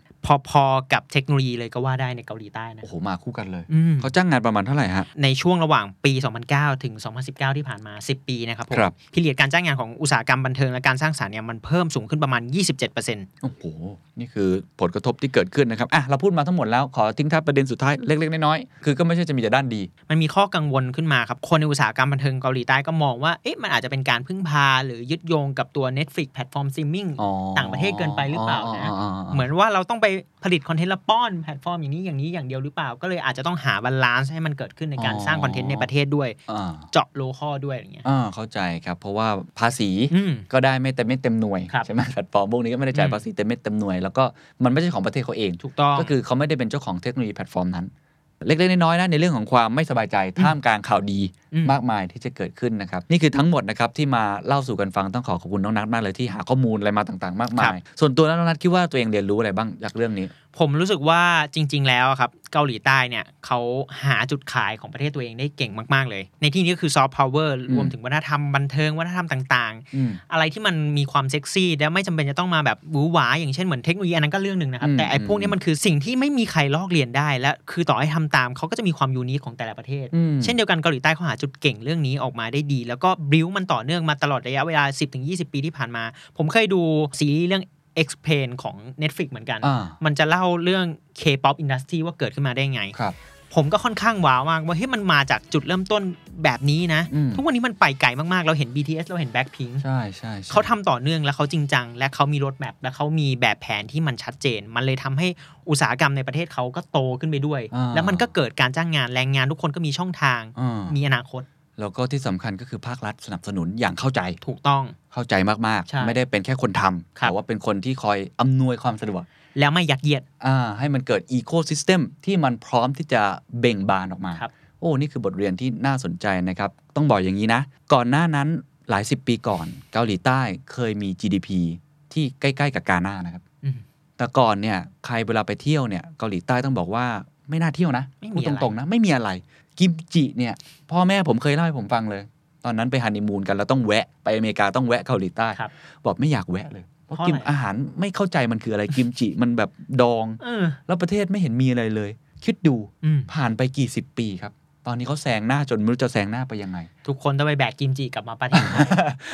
พอๆกับเทคโนโลยีเลยก็ว่าได้ในเกาหลีใต้นะโอ้โหมาคู่กันเลยอืมเขาจ้างงานประมาณเท่าไหร่ฮะในช่วงระหว่างปี 2009 ถึง 2019 ที่ผ่านมา 10 ปีนะครับผมครับ period การจ้างงานของอุตสาหกรรมบันเทิงและการสร้างสรรค์เนี่ยมันเพิ่มสูงขึ้นประมาณ 27%โอ้โหนี่คือผลกระทบที่เกิดขึ้นนะครับอะเราพูดมาทั้งหมดแล้วขอทิ้งท้ายประเด็นสุดท้ายเล็กๆน้อยๆคือก็ไม่ใช่จะมีแต่ด้านดี มันมีข้อกังวลขึ้นมาครับคนในอุตสาหกรรมบันเทิงเกาหลีใต้ก็มองว่าเอ๊ะมันอาจจะเป็นการพึ่งพาหรือยึดโยงกับตัว Netflix แพลตฟอร์มซิมมิ่งอ๋อต่างประเทศเกินไปหรือเปล่านะอ๋ออ๋ออ๋อเหมือนว่าเราต้องไปผลิตคอนเทนต์และป้อนแพลตฟอร์มอย่างนี้อย่างนี้อย่างเดียวหรือเปล่า ก็เลยอาจจะต้องหา balance ให้มันเกิดขึ้นในการสร้างคอนเทนต์ในประเทศด้วยอ่าเจาะ local ด้วยอย่างเงี้ยอ่าเข้าใจครับ เพราะว่าภาษีอืมก็ได้ไม่เต็มไม่เต็มหน่วยครับใช่ไหมแพลตฟอร์มพวกนี้ก็ไม่ได้จ่ายอืมภาษีเต็มไม่เต็มหน่วย แล้วก็มันไม่ใช่ของประเทศเขาเองถูกต้องก็คือเขาไม่ได้เป็นเจ้าของเทคโนโลยีแพลตฟอร์มนั้น เล็กๆน้อยๆนะในเรื่องของความไม่สบายใจท่ามกลางข่าวดีอืมมากมายที่จะเกิดขึ้นนะครับนี่คือทั้งหมดนะครับที่มาเล่าสู่กันฟังต้องขอขอบคุณน้องนัทมากเลยที่หาข้อมูลอะไรมาต่างๆ มากมาย ส่วนตัวแล้วน้องนัทคิดว่าตัวเองเรียนรู้อะไรบ้างจากเรื่องนี้ ผมรู้สึกว่าจริง ๆ แล้วอะครับ เกาหลีใต้เนี่ยเขาหาจุดขายของประเทศตัวเองได้เก่งมาก ๆ เลย ในที่นี้ก็คือซอฟต์พาวเวอร์รวมถึงวัฒนธรรมบันเทิงวัฒนธรรมต่างอืมๆอะไรที่มันมีความเซ็กซี่และไม่จำเป็นจะต้องมาแบบหวือหวาอย่างเช่นเหมือนเทคโนโลยีอันนั้นก็เรื่องหนึ่งนะครับอืมแต่ไอ้พวกนี้มันคือสิ่งที่ไม่มีใครลอกเลียนได้ และคือต่อให้ทำตามเขาก็จะมีความ unique ของแต่ละประเทศอืมเช่นเดียวกันเกาหลีใต้เขาหาจุดเก่งเรื่องนี้ออกมาได้ดี แล้วก็บิวมันต่อเนื่องมาตลอดระยะเวลา 10-20 ปีที่ผ่านมา ผมเคยดูซีรีส์เรื่อง Explained ของ Netflix เหมือนกันอ่ามันจะเล่าเรื่อง K-pop industry ว่าเกิดขึ้นมาได้ไงครับผมก็ค่อนข้างว้าวมากว่าเฮ้ยมันมาจากจุดเริ่มต้นแบบนี้นะอืมทุกวันนี้มันไปไกลมากๆ เราเห็น BTS เราเห็น Blackpink ใช่ใช่ใช่เขาทำต่อเนื่องและเขาจริงจัง และเขามีรถแมพและเขามีแบบแผนที่มันชัดเจน มันเลยทำให้อุตสาหกรรมในประเทศเขาก็โตขึ้นไปด้วยอ่าแล้วมันก็เกิดการจ้างงานแรงงานทุกคนก็มีช่องทางอ่ามีอนาคตแล้วก็ที่สำคัญก็คือภาครัฐสนับสนุนอย่างเข้าใจถูกต้อง เข้าใจมากใช่ๆไม่ได้เป็นแค่คนทำครับแต่ว่าเป็นคนที่คอยอำนวยความสะดวก แล้วไม่ยัดเยียดอ่าให้มันเกิดอีโค y ิสเต็มที่มันพร้อมที่จะเบ่งบานออกมาครับโอ้นี่คือบทเรียนที่น่าสนใจนะครับ ต้องบอกอย่างนี้นะ ก่อนหน้านั้นหลายสิบปีก่อน เกาหลีใต้เคยมี GDP ที่ใกล้ๆกับกาหน้านะครับอืมแต่ก่อนเนี่ยใครเวลาไปเที่ยวเนี่ยเกาหลีใต้ต้องบอกว่าไม่น่าเที่ยวนะไม่มีพูดอะไรตรงๆนะไม่มีอะไร กิมจิเนี่ย พ่อแม่ผมเคยเล่าให้ผมฟังเลย ตอนนั้นไปฮันนีมูนกันแล้วต้องแวะไปอเมริกาต้องแวะเกาหลีใต้ครับ บอกไม่อยากแวะเลยเพราะเพราะกินอะไรอาหารไม่เข้าใจมันคืออะไรกิมจิมันแบบดองเออแล้วประเทศไม่เห็นมีอะไรเลย คิดดูอืมผ่านไปกี่สิบปีครับตอนนี้เขาแซงหน้าจนไม่รู้จะแซงหน้าไปยังไง ทุกคนต้องไปแบกกิมจิกลับมาประเทศไทย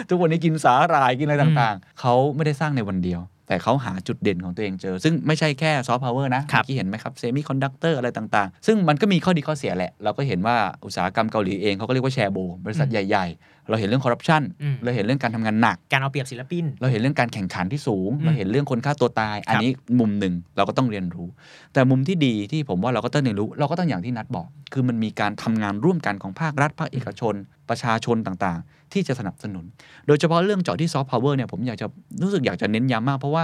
ทุกวันนี้กินสาหร่ายกินอะไรอืมต่างๆ เขาไม่ได้สร้างในวันเดียว แต่เขาหาจุดเด่นของตัวเองเจอ ซึ่งไม่ใช่แค่ซอฟต์พาวเวอร์นะครัเมื่บอกี้เห็นไหมครับเซมิคอนดักเตอร์อะไรต่างๆ ซึ่งมันก็มีข้อดีข้อเสียแหละ เราก็เห็นว่าอุตสาหกรรมเกาหลีเองเขาก็เรียกว่าแชโบลบริษัทอืมใหญ่ๆ เราเห็นเรื่องคอร์รัปชันอืม เราเห็นเรื่องการทำงานหนัก การเอาเปรียบศิลปิน เราเห็นเรื่องการแข่งขันที่สูง อืมเราเห็นเรื่องคนฆ่าตัวตาย อันนี้มุมหนึ่งเราก็ต้องเรียนรู้ แต่มุมที่ดีที่ผมว่าเราก็ต้องเรียนรู้ เราก็ต้องอย่างที่นัดบอก คือมันมีการทำงานร่วมกันของภาครัฐภาคเอกชน ประชาชนต่างๆ ที่จะสนับสนุน โดยเฉพาะเรื่องเจาะที่ซอฟต์พาวเวอร์เนี่ยผมอยากจะรู้สึกอยากจะเน้นย้ำมากเพราะว่า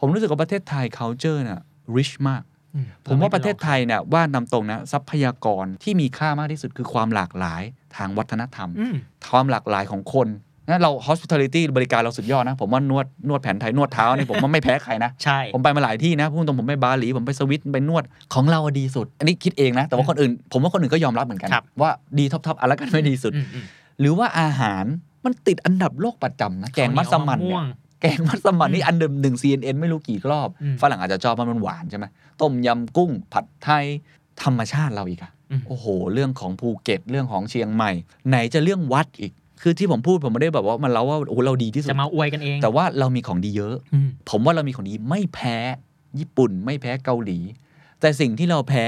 ผมรู้สึกว่าประเทศไทย culture น่ะ rich มากอืม ผมว่าประเทศไทยเนี่ยว่านำตรงนะทรัพยากรที่มีค่ามากที่สุดคือความหลากหลายทางวัฒนธรรมอืมความหลากหลายของคนนะเรา hospitality บริการเราสุดยอดนะ ผมว่านวดนวดแผนไทยนวดเท้านี่ผมว่าไม่แพ้ใครนะ ใช่ ผมไปมาหลายที่นะพูดตรงผมไปบาหลี ผมไปสวิตไปนวดของเราอะดีสุด อันนี้คิดเองนะ แต่ว่าคนอื่น ผมว่าคนอื่นก็ยอมรับเหมือนกันครับว่าดีท็อปๆอะไรกันไม่ดีสุดอืมอืมหรือว่าอาหารมันติดอันดับโลกประจำนะแกงมัสมั่นข้าวเหนีย วมะม่เนี่วยงแกงมัสมั่นนี่อืมอันดับหนึ่ง CNN ไม่รู้กี่รอบอืมฝรั่งอาจจะชอบเพราะมันหวานใช่ไหมต้มยำกุ้งผัดไทยธรรมชาติเราอีกอะอืมโอ้โห เรื่องของภูเก็ตเรื่องของเชียงใหม่ ไหนจะเรื่องวัดอีก คือที่ผมพูดผมไม่ได้แบบว่ามันเราว่าโอ้โหเราดีที่สุดจะมาอวยกันเอง แต่ว่าเรามีของดีเยอะอืมผมว่าเรามีของดีไม่แพ้ญี่ปุ่น ไม่แพ้เกาหลี แต่สิ่งที่เราแพ้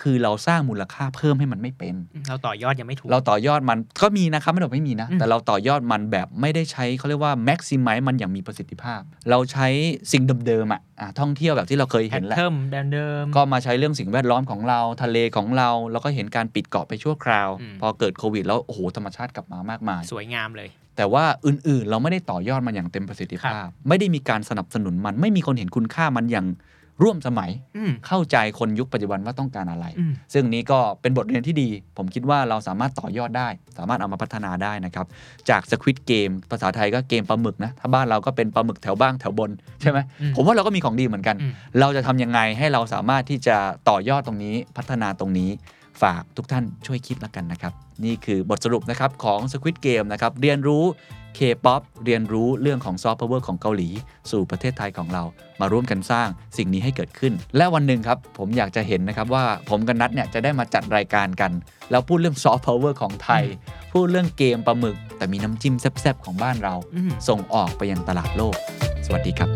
คือเราสร้างมูลค่าเพิ่มให้มันไม่เป็น เราต่อยอดยังไม่ถูก เราต่อยอดมันก็มีนะครับไม่ได้บอกไม่มีนะอืมแต่เราต่อยอดมันแบบไม่ได้ใช้เขาเรียกว่า maximize มันอย่างมีประสิทธิภาพ เราใช้สิ่งเดิมๆอะอะท่องเที่ยวแบบที่เราเคยแพเห็ทนแหละเทิมเดิมเดิมก็มาใช้เรื่องสิ่งแวดล้อมของเราทะเลของเราแล้วก็เห็นการปิดเกาะไปชั่วคราวอืมพอเกิดโควิดแล้วโอ้โหธรรมชาติกลับมามากมาย สวยงามเลยแต่ว่าอื่นๆ เราไม่ได้ต่อยอดมันอย่างเต็มประสิทธิภาพ ไม่ได้มีการสนับสนุนมันไม่มีคนเห็นคุณค่ามันอย่าง ร่วมสมัยอืมเข้าใจคนยุคปัจจุบันว่าต้องการอะไรอืมซึ่งนี้ก็เป็นบทเรียนที่ดี ผมคิดว่าเราสามารถต่อยอดได้ สามารถเอามาพัฒนาได้นะครับ จาก Squid Game ภาษาไทยก็เกมปลาหมึกนะ ถ้าบ้านเราก็เป็นปลาหมึกแถวบ้างแถวบน ใช่ไหมอืมผมว่าเราก็มีของดีเหมือนกันอืมเราจะทำยังไงให้เราสามารถที่จะต่อยอดตรงนี้พัฒนาตรงนี้ ฝากทุกท่านช่วยคิดละกันนะครับ นี่คือบทสรุปนะครับของ Squid Game นะครับ เรียนรู้ K-POP เรียนรู้เรื่องของซอฟต์พาวเวอร์ของเกาหลี สู่ประเทศไทยของเรา มาร่วมกันสร้างสิ่งนี้ให้เกิดขึ้น และวันหนึ่งครับ ผมอยากจะเห็นนะครับว่าผมกับนัทเนี่ยจะได้มาจัดรายการกัน แล้วพูดเรื่องซอฟต์พาวเวอร์ของไทย พูดเรื่องเกมปลาหมึก แต่มีน้ำจิ้มแซ่บๆของบ้านเราอืมส่งออกไปยังตลาดโลก สวัสดีครับ